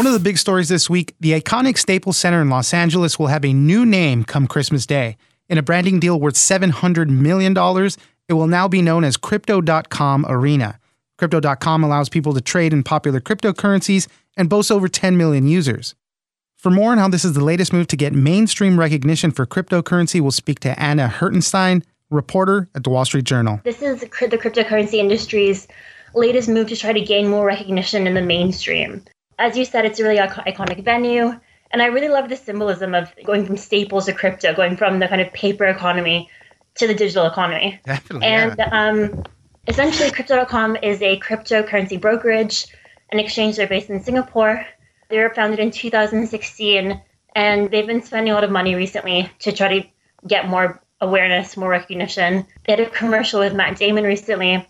One of the big stories this week the iconic Staples Center in Los Angeles will have a new name come Christmas Day. In a branding deal worth $700 million, it will now be known as Crypto.com Arena. Crypto.com allows people to trade in popular cryptocurrencies and boasts over 10 million users. For more on how this is the latest move to get mainstream recognition for cryptocurrency, we'll speak to Anna Hirtenstein, reporter at the Wall Street Journal. This is the cryptocurrency industry's latest move to try to gain more recognition in the mainstream as you said, it's a really iconic venue. And I really love the symbolism of going from staples to crypto, going from the kind of paper economy to the digital economy. Definitely. And yeah. um, essentially, Crypto.com is a cryptocurrency brokerage, an exchange. They're based in Singapore. They were founded in 2016, and they've been spending a lot of money recently to try to get more awareness, more recognition. They had a commercial with Matt Damon recently,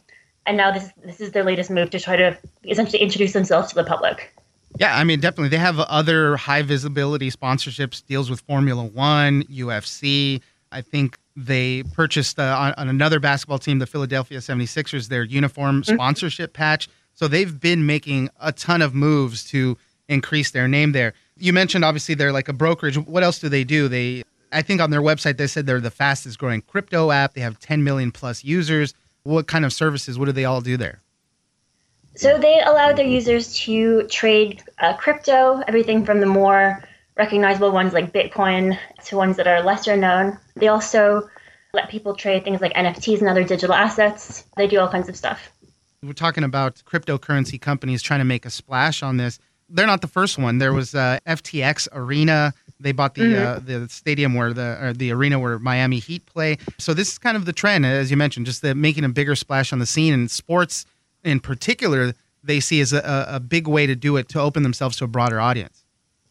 and now this this is their latest move to try to essentially introduce themselves to the public. Yeah, I mean, definitely. They have other high visibility sponsorships, deals with Formula One, UFC. I think they purchased uh, on, on, another basketball team, the Philadelphia 76ers, their uniform mm-hmm. sponsorship patch. So they've been making a ton of moves to increase their name there. You mentioned obviously they're like a brokerage. What else do they do? They I think on their website they said they're the fastest growing crypto app. They have 10 million plus users. What kind of services? What do they all do there? So they allow their users to trade uh, crypto, everything from the more recognizable ones like Bitcoin to ones that are lesser known. They also let people trade things like NFTs and other digital assets. They do all kinds of stuff. We're talking about cryptocurrency companies trying to make a splash on this. They're not the first one. There was uh, FTX Arena. They bought the mm-hmm. uh, the stadium where the the arena where Miami Heat play. So this is kind of the trend, as you mentioned, just the, making a bigger splash on the scene. And sports in particular they see as a, a big way to do it to open themselves to a broader audience.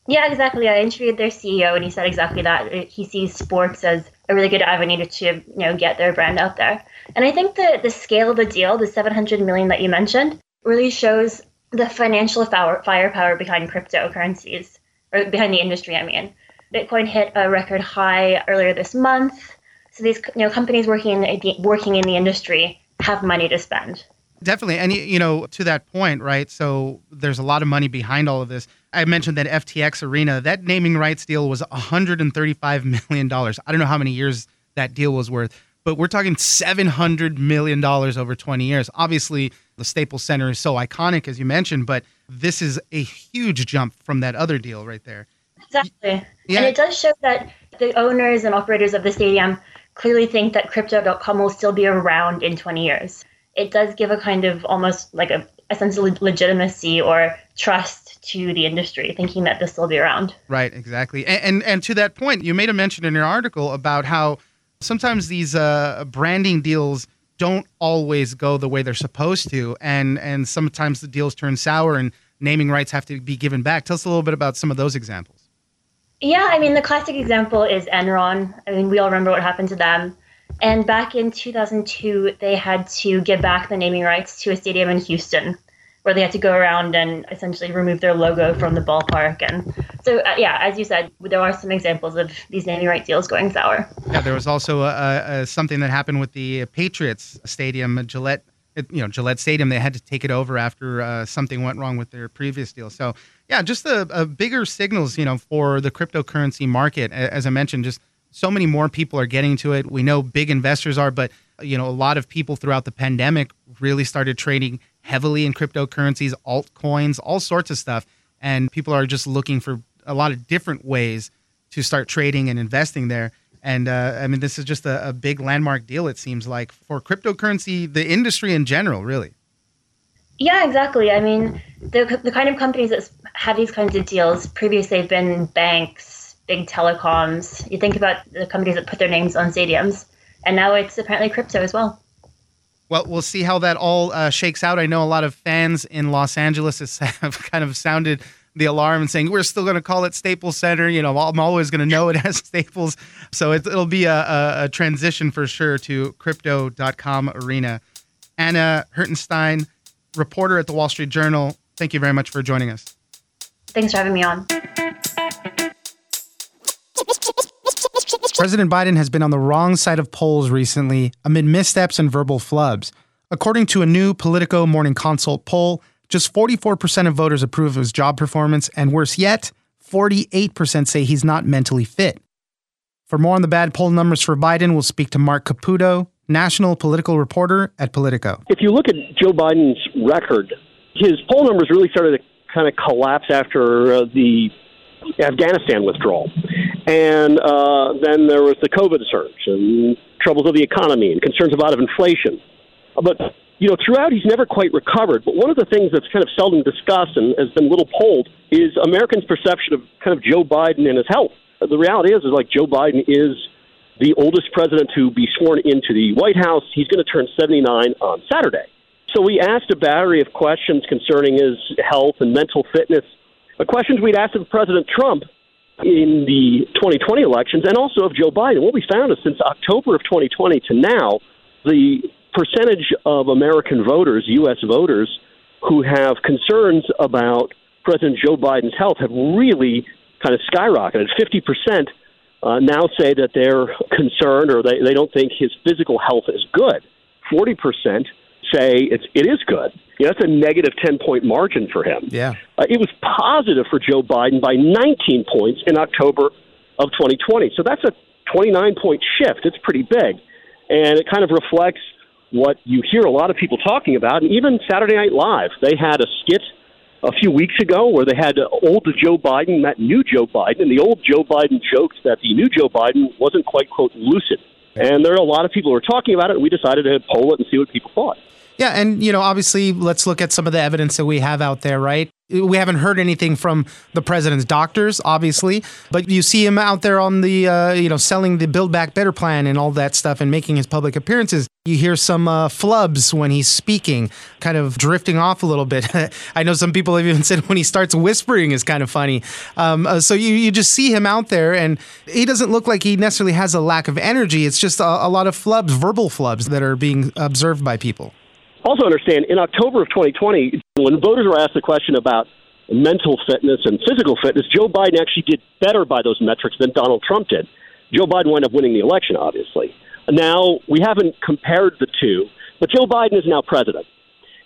Yeah, exactly. I interviewed their CEO, and he said exactly that. He sees sports as a really good avenue to you know get their brand out there. And I think the the scale of the deal, the 700 million that you mentioned, really shows the financial firepower behind cryptocurrencies or behind the industry. I mean, Bitcoin hit a record high earlier this month. So these you know companies working in working in the industry have money to spend. Definitely. And, you know, to that point, right? So there's a lot of money behind all of this. I mentioned that FTX Arena, that naming rights deal was $135 million. I don't know how many years that deal was worth, but we're talking $700 million over 20 years. Obviously, the Staples Center is so iconic, as you mentioned, but this is a huge jump from that other deal right there. Exactly. Yeah. And it does show that the owners and operators of the stadium clearly think that crypto.com will still be around in 20 years it does give a kind of almost like a, a sense of legitimacy or trust to the industry, thinking that this will be around. Right, exactly. And, and, and to that point, you made a mention in your article about how sometimes these uh, branding deals don't always go the way they're supposed to, and and sometimes the deals turn sour and naming rights have to be given back. Tell us a little bit about some of those examples. Yeah, I mean the classic example is Enron. I mean we all remember what happened to them. And back in 2002, they had to give back the naming rights to a stadium in Houston, where they had to go around and essentially remove their logo from the ballpark. And so, uh, yeah, as you said, there are some examples of these naming right deals going sour. Yeah, there was also a, a, something that happened with the Patriots Stadium, Gillette. You know, Gillette Stadium. They had to take it over after uh, something went wrong with their previous deal. So, yeah, just a bigger signals, you know, for the cryptocurrency market. As I mentioned, just so many more people are getting to it. We know big investors are, but you know, a lot of people throughout the pandemic really started trading heavily in cryptocurrencies, altcoins, all sorts of stuff. And people are just looking for a lot of different ways to start trading and investing there. And uh, I mean, this is just a, a big landmark deal, it seems like, for cryptocurrency, the industry in general, really. Yeah, exactly. I mean, the, the kind of companies that have these kinds of deals, previously have been banks, big telecoms. You think about the companies that put their names on stadiums, and now it's apparently crypto as well. Well, we'll see how that all uh, shakes out. I know a lot of fans in Los Angeles have kind of sounded the alarm and saying we're still going to call it Staples Center. You know, I'm always going to know it as Staples. So it, will be a, a, a, transition for sure to Crypto.com arena. Anna Hirtenstein, reporter at the Wall Street Journal. Thank you very much for joining us. Thanks for having me on. President Biden has been on the wrong side of polls recently amid missteps and verbal flubs. According to a new Politico Morning Consult poll, just 44% of voters approve of his job performance, and worse yet, 48% say he's not mentally fit. For more on the bad poll numbers for Biden, we'll speak to Marc Caputo, national political reporter at Politico. If you look at Joe Biden's record, his poll numbers really started to kind of collapse after uh, the Afghanistan withdrawal. And uh, then there was the COVID surge and troubles of the economy and concerns about of inflation. But, you know, throughout he's never quite recovered. But one of the things that's kind of seldom discussed and has been little polled is Americans' perception of kind of Joe Biden and his health. The reality is, is like Joe Biden is the oldest president to be sworn into the White House. He's going to turn 79 on Saturday. So we asked a battery of questions concerning his health and mental fitness questions we'd asked of President Trump in the 2020 elections and also of Joe Biden. What we found is since October of 2020 to now, the percentage of American voters, U.S. voters, who have concerns about President Joe Biden's health have really kind of skyrocketed. 50% uh, now say that they're concerned or they, they don't think his physical health is good. 40% say it's, it is good. You know, that's a negative 10 point margin for him. Yeah. Uh, it was positive for Joe Biden by 19 points in October of 2020. So that's a 29 point shift. It's pretty big. And it kind of reflects what you hear a lot of people talking about. And even Saturday Night Live, they had a skit a few weeks ago where they had old Joe Biden met new Joe Biden. And the old Joe Biden joked that the new Joe Biden wasn't quite, quote, lucid. And there are a lot of people who are talking about it, and we decided to poll it and see what people thought. Yeah, and you know, obviously, let's look at some of the evidence that we have out there, right? We haven't heard anything from the president's doctors, obviously, but you see him out there on the, uh, you know, selling the Build Back Better plan and all that stuff and making his public appearances. You hear some uh, flubs when he's speaking, kind of drifting off a little bit. I know some people have even said when he starts whispering is kind of funny. Um, uh, so you, you just see him out there, and he doesn't look like he necessarily has a lack of energy. It's just a, a lot of flubs, verbal flubs that are being observed by people also understand in October of 2020, when voters were asked the question about mental fitness and physical fitness, Joe Biden actually did better by those metrics than Donald Trump did. Joe Biden wound up winning the election, obviously. Now, we haven't compared the two, but Joe Biden is now president.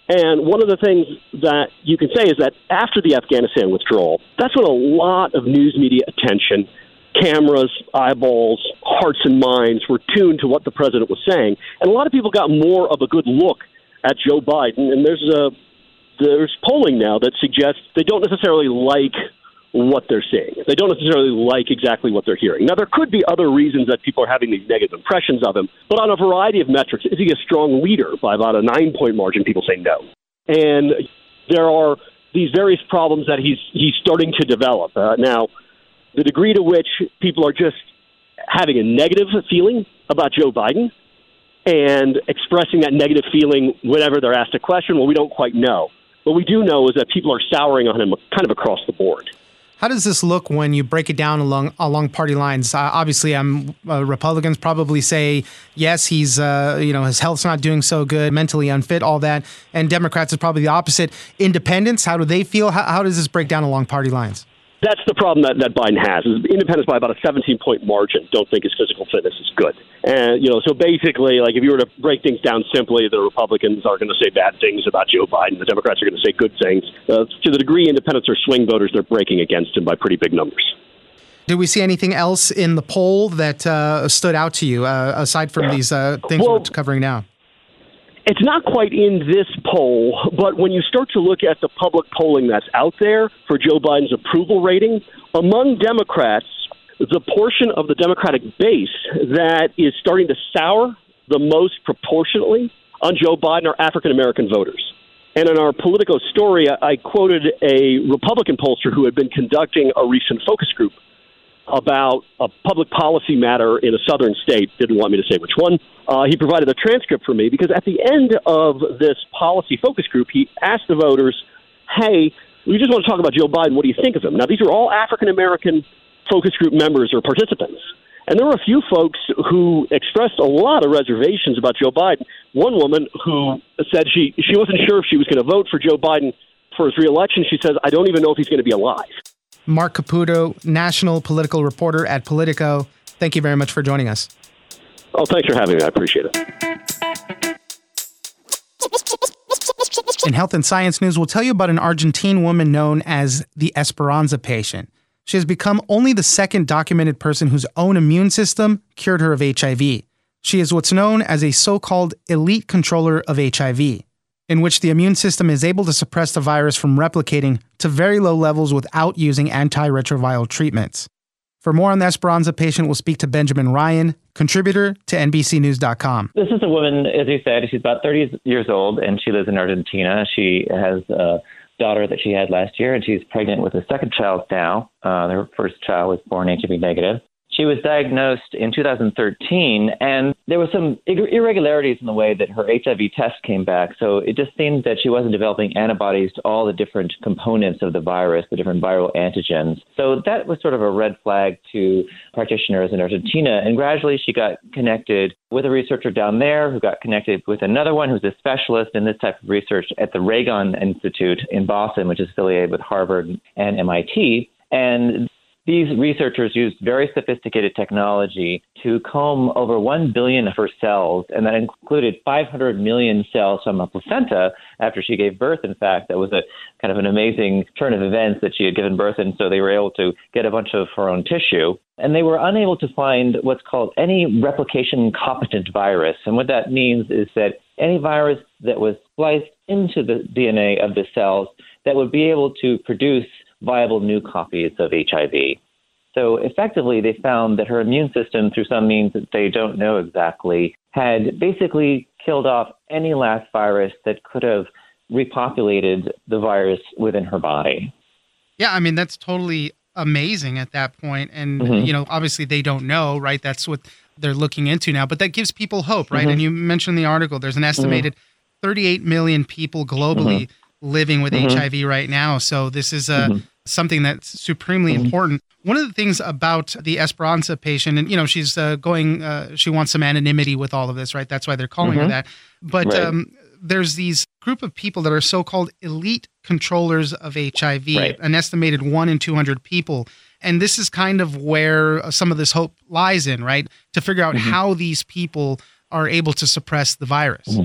And one of the things that you can say is that after the Afghanistan withdrawal, that's when a lot of news media attention, cameras, eyeballs, hearts, and minds were tuned to what the president was saying. And a lot of people got more of a good look at Joe Biden, and there's a there's polling now that suggests they don't necessarily like what they're seeing. They don't necessarily like exactly what they're hearing. Now, there could be other reasons that people are having these negative impressions of him, but on a variety of metrics, is he a strong leader? By about a nine point margin, people say no. And there are these various problems that he's he's starting to develop. Uh, now, the degree to which people are just having a negative feeling about Joe Biden and expressing that negative feeling whenever they're asked a question, well, we don't quite know. What we do know is that people are souring on him kind of across the board. How does this look when you break it down along along party lines? Uh, obviously, um, uh, Republicans probably say yes, he's uh, you know his health's not doing so good, mentally unfit, all that, and Democrats is probably the opposite. Independents, how do they feel? How, how does this break down along party lines? That's the problem that, that Biden has. Is independents by about a 17 point margin don't think his physical fitness is good. And, you know, so basically, like if you were to break things down simply, the Republicans are going to say bad things about Joe Biden. The Democrats are going to say good things. Uh, to the degree independents are swing voters, they're breaking against him by pretty big numbers. Did we see anything else in the poll that uh, stood out to you uh, aside from these uh, things well, we're covering now? It's not quite in this poll, but when you start to look at the public polling that's out there for Joe Biden's approval rating, among Democrats, the portion of the Democratic base that is starting to sour the most proportionately on Joe Biden are African American voters. And in our Politico story, I quoted a Republican pollster who had been conducting a recent focus group about a public policy matter in a southern state. Didn't want me to say which one. Uh, he provided a transcript for me because at the end of this policy focus group, he asked the voters, "Hey, we just want to talk about Joe Biden. What do you think of him? Now, these are all African American focus group members or participants. And there were a few folks who expressed a lot of reservations about Joe Biden. One woman who said she, she wasn't sure if she was going to vote for Joe Biden for his reelection. She says, I don't even know if he's going to be alive. Marc Caputo, national political reporter at Politico. Thank you very much for joining us. Oh, thanks for having me. I appreciate it. In health and science news, we'll tell you about an Argentine woman known as the Esperanza patient. She has become only the second documented person whose own immune system cured her of HIV. She is what's known as a so called elite controller of HIV, in which the immune system is able to suppress the virus from replicating to very low levels without using antiretroviral treatments. For more on the Esperanza patient, we'll speak to Benjamin Ryan, contributor to NBCNews.com. This is a woman, as you said, she's about 30 years old and she lives in Argentina. She has a daughter that she had last year and she's pregnant with a second child now. Uh, her first child was born HIV negative. She was diagnosed in 2013, and there were some irregularities in the way that her HIV test came back. So it just seemed that she wasn't developing antibodies to all the different components of the virus, the different viral antigens. So that was sort of a red flag to practitioners in Argentina. And gradually she got connected with a researcher down there who got connected with another one who's a specialist in this type of research at the Ragon Institute in Boston, which is affiliated with Harvard and MIT. And these researchers used very sophisticated technology to comb over 1 billion of her cells, and that included 500 million cells from a placenta after she gave birth. In fact, that was a kind of an amazing turn of events that she had given birth, and so they were able to get a bunch of her own tissue. And they were unable to find what's called any replication competent virus. And what that means is that any virus that was spliced into the DNA of the cells that would be able to produce viable new copies of HIV. So effectively, they found that her immune system, through some means that they don't know exactly, had basically killed off any last virus that could have repopulated the virus within her body. Yeah, I mean, that's totally amazing at that point. And, mm-hmm. you know, obviously they don't know, right? That's what they're looking into now, but that gives people hope, right? Mm-hmm. And you mentioned the article, there's an estimated mm-hmm. 38 million people globally mm-hmm. living with HIV mm-hmm. right now. So this is a mm-hmm something that's supremely mm-hmm. important. One of the things about the Esperanza patient, and you know, she's uh, going, uh, she wants some anonymity with all of this, right? That's why they're calling mm-hmm. her that. But right. um, there's these group of people that are so-called elite controllers of HIV, right. an estimated one in 200 people. And this is kind of where some of this hope lies in, right? To figure out mm-hmm. how these people are able to suppress the virus.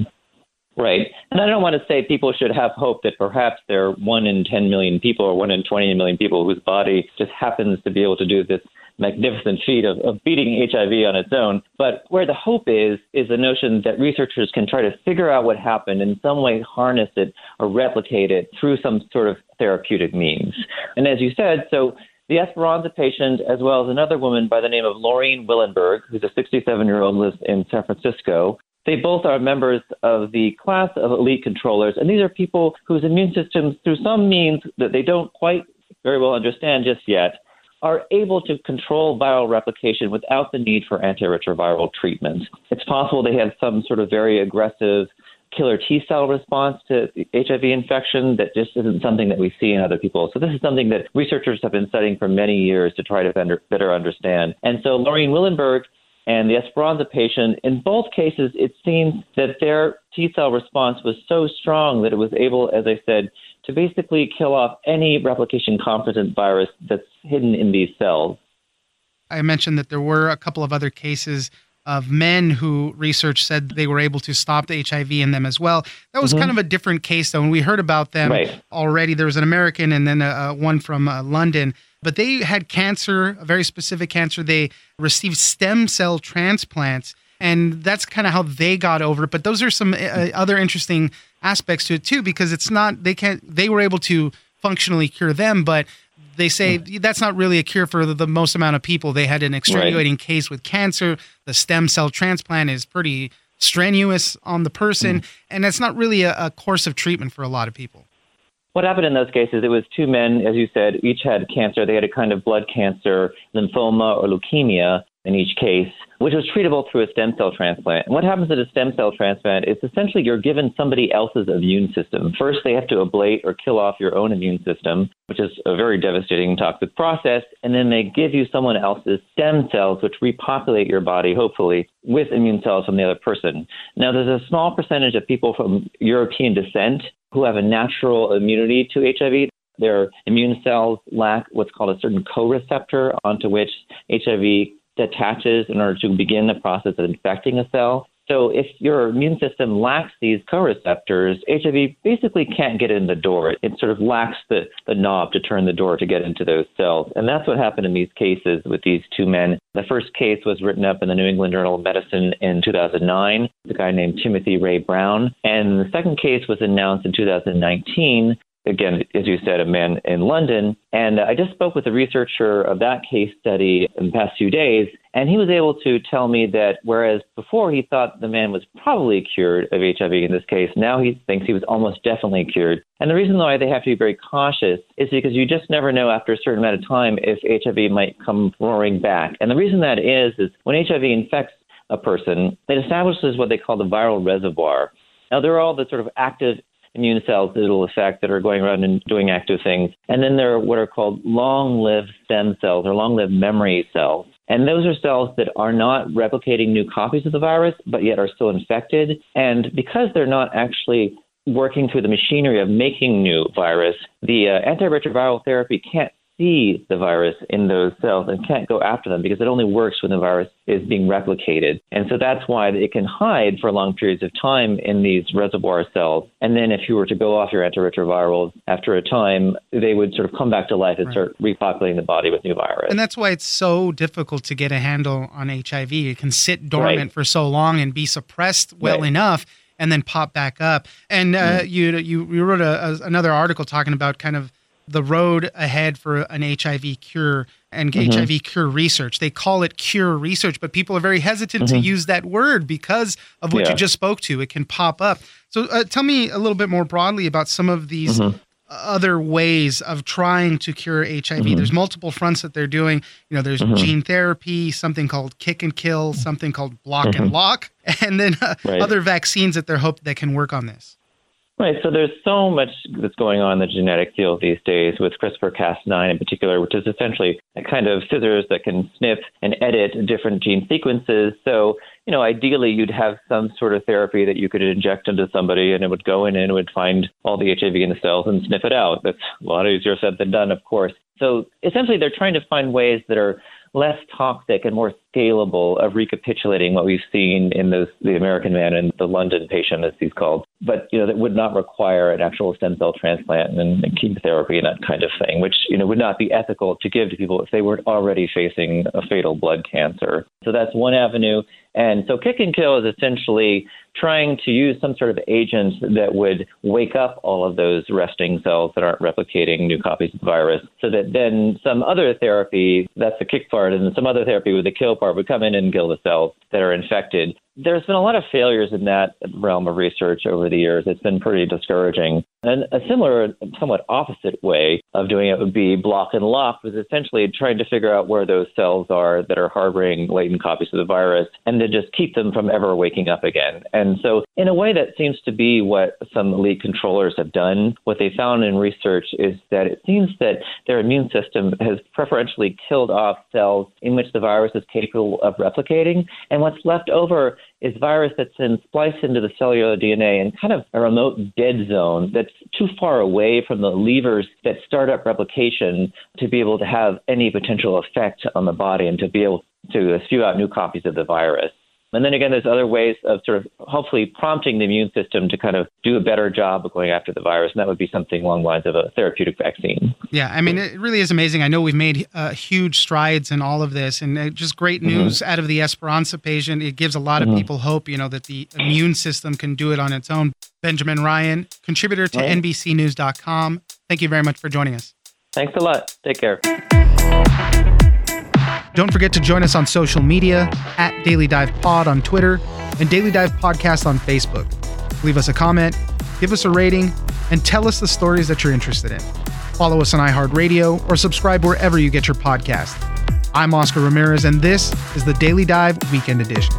Right. And I don't want to say people should have hope that perhaps there are one in 10 million people or one in 20 million people whose body just happens to be able to do this magnificent feat of, of beating HIV on its own. But where the hope is, is the notion that researchers can try to figure out what happened, in some way harness it or replicate it through some sort of therapeutic means. And as you said, so the Esperanza patient, as well as another woman by the name of Loreen Willenberg, who's a 67 year old lives in San Francisco, they both are members of the class of elite controllers, and these are people whose immune systems, through some means that they don't quite very well understand just yet, are able to control viral replication without the need for antiretroviral treatment. It's possible they have some sort of very aggressive killer T cell response to HIV infection that just isn't something that we see in other people. So this is something that researchers have been studying for many years to try to better understand. And so Loreen Willenberg and the Esperanza patient, in both cases, it seems that their T cell response was so strong that it was able, as I said, to basically kill off any replication competent virus that's hidden in these cells. I mentioned that there were a couple of other cases of men who research said they were able to stop the HIV in them as well. That was mm-hmm. kind of a different case, though, and we heard about them right. already. There was an American and then a, one from uh, London but they had cancer, a very specific cancer. They received stem cell transplants, and that's kind of how they got over it. But those are some uh, other interesting aspects to it too, because it's not they can't they were able to functionally cure them, but they say that's not really a cure for the, the most amount of people. They had an extenuating right. case with cancer. The stem cell transplant is pretty strenuous on the person, mm. and that's not really a, a course of treatment for a lot of people. What happened in those cases? It was two men, as you said, each had cancer. They had a kind of blood cancer, lymphoma or leukemia. In each case, which was treatable through a stem cell transplant. And what happens at a stem cell transplant is essentially you're given somebody else's immune system. First, they have to ablate or kill off your own immune system, which is a very devastating toxic process. And then they give you someone else's stem cells, which repopulate your body, hopefully, with immune cells from the other person. Now, there's a small percentage of people from European descent who have a natural immunity to HIV. Their immune cells lack what's called a certain co-receptor onto which HIV attaches in order to begin the process of infecting a cell. So if your immune system lacks these co-receptors, HIV basically can't get in the door. It sort of lacks the, the knob to turn the door to get into those cells. And that's what happened in these cases with these two men. The first case was written up in the New England Journal of Medicine in 2009, the guy named Timothy Ray Brown. And the second case was announced in 2019 again, as you said, a man in London. And I just spoke with a researcher of that case study in the past few days, and he was able to tell me that whereas before he thought the man was probably cured of HIV in this case, now he thinks he was almost definitely cured. And the reason why they have to be very cautious is because you just never know after a certain amount of time if HIV might come roaring back. And the reason that is, is when HIV infects a person, it establishes what they call the viral reservoir. Now, there are all the sort of active immune cells that it'll affect that are going around and doing active things. And then there are what are called long lived stem cells or long lived memory cells. And those are cells that are not replicating new copies of the virus, but yet are still infected. And because they're not actually working through the machinery of making new virus, the uh, antiretroviral therapy can't see the virus in those cells and can't go after them because it only works when the virus is being replicated. And so that's why it can hide for long periods of time in these reservoir cells. And then if you were to go off your antiretrovirals after a time, they would sort of come back to life and right. start repopulating the body with new virus. And that's why it's so difficult to get a handle on HIV. It can sit dormant right. for so long and be suppressed well right. enough and then pop back up. And uh, mm. you, you you wrote a, a, another article talking about kind of the road ahead for an HIV cure and mm-hmm. HIV cure research. They call it cure research, but people are very hesitant mm-hmm. to use that word because of what yeah. you just spoke to. It can pop up. So uh, tell me a little bit more broadly about some of these mm-hmm. other ways of trying to cure HIV. Mm-hmm. There's multiple fronts that they're doing. You know, there's mm-hmm. gene therapy, something called kick and kill, something called block and mm-hmm. lock, and then uh, right. other vaccines that they're hoping that can work on this. Right. So there's so much that's going on in the genetic field these days with CRISPR Cas9 in particular, which is essentially a kind of scissors that can snip and edit different gene sequences. So, you know, ideally you'd have some sort of therapy that you could inject into somebody and it would go in and it would find all the HIV in the cells and sniff it out. That's a lot easier said than done, of course. So essentially they're trying to find ways that are less toxic and more scalable of recapitulating what we've seen in those, the American man and the London patient, as he's called. But you know that would not require an actual stem cell transplant and, and chemotherapy and that kind of thing, which you know would not be ethical to give to people if they weren't already facing a fatal blood cancer. So that's one avenue. And so kick and kill is essentially trying to use some sort of agent that would wake up all of those resting cells that aren't replicating new copies of the virus so that then some other therapy, that's the kick part, and then some other therapy with the kill would come in and kill the cells that are infected there's been a lot of failures in that realm of research over the years. It's been pretty discouraging. And a similar, somewhat opposite way of doing it would be block and lock, was essentially trying to figure out where those cells are that are harboring latent copies of the virus and to just keep them from ever waking up again. And so, in a way, that seems to be what some elite controllers have done. What they found in research is that it seems that their immune system has preferentially killed off cells in which the virus is capable of replicating. And what's left over is virus that's been spliced into the cellular DNA in kind of a remote dead zone that's too far away from the levers that start up replication to be able to have any potential effect on the body and to be able to spew out new copies of the virus. And then again, there's other ways of sort of hopefully prompting the immune system to kind of do a better job of going after the virus. And that would be something along the lines of a therapeutic vaccine. Yeah, I mean, it really is amazing. I know we've made uh, huge strides in all of this and uh, just great mm-hmm. news mm-hmm. out of the Esperanza patient. It gives a lot of mm-hmm. people hope, you know, that the immune system can do it on its own. Benjamin Ryan, contributor to right. NBCNews.com. Thank you very much for joining us. Thanks a lot. Take care. Don't forget to join us on social media at Daily Dive Pod on Twitter and Daily Dive Podcast on Facebook. Leave us a comment, give us a rating, and tell us the stories that you're interested in. Follow us on iHeartRadio or subscribe wherever you get your podcast. I'm Oscar Ramirez, and this is the Daily Dive Weekend Edition.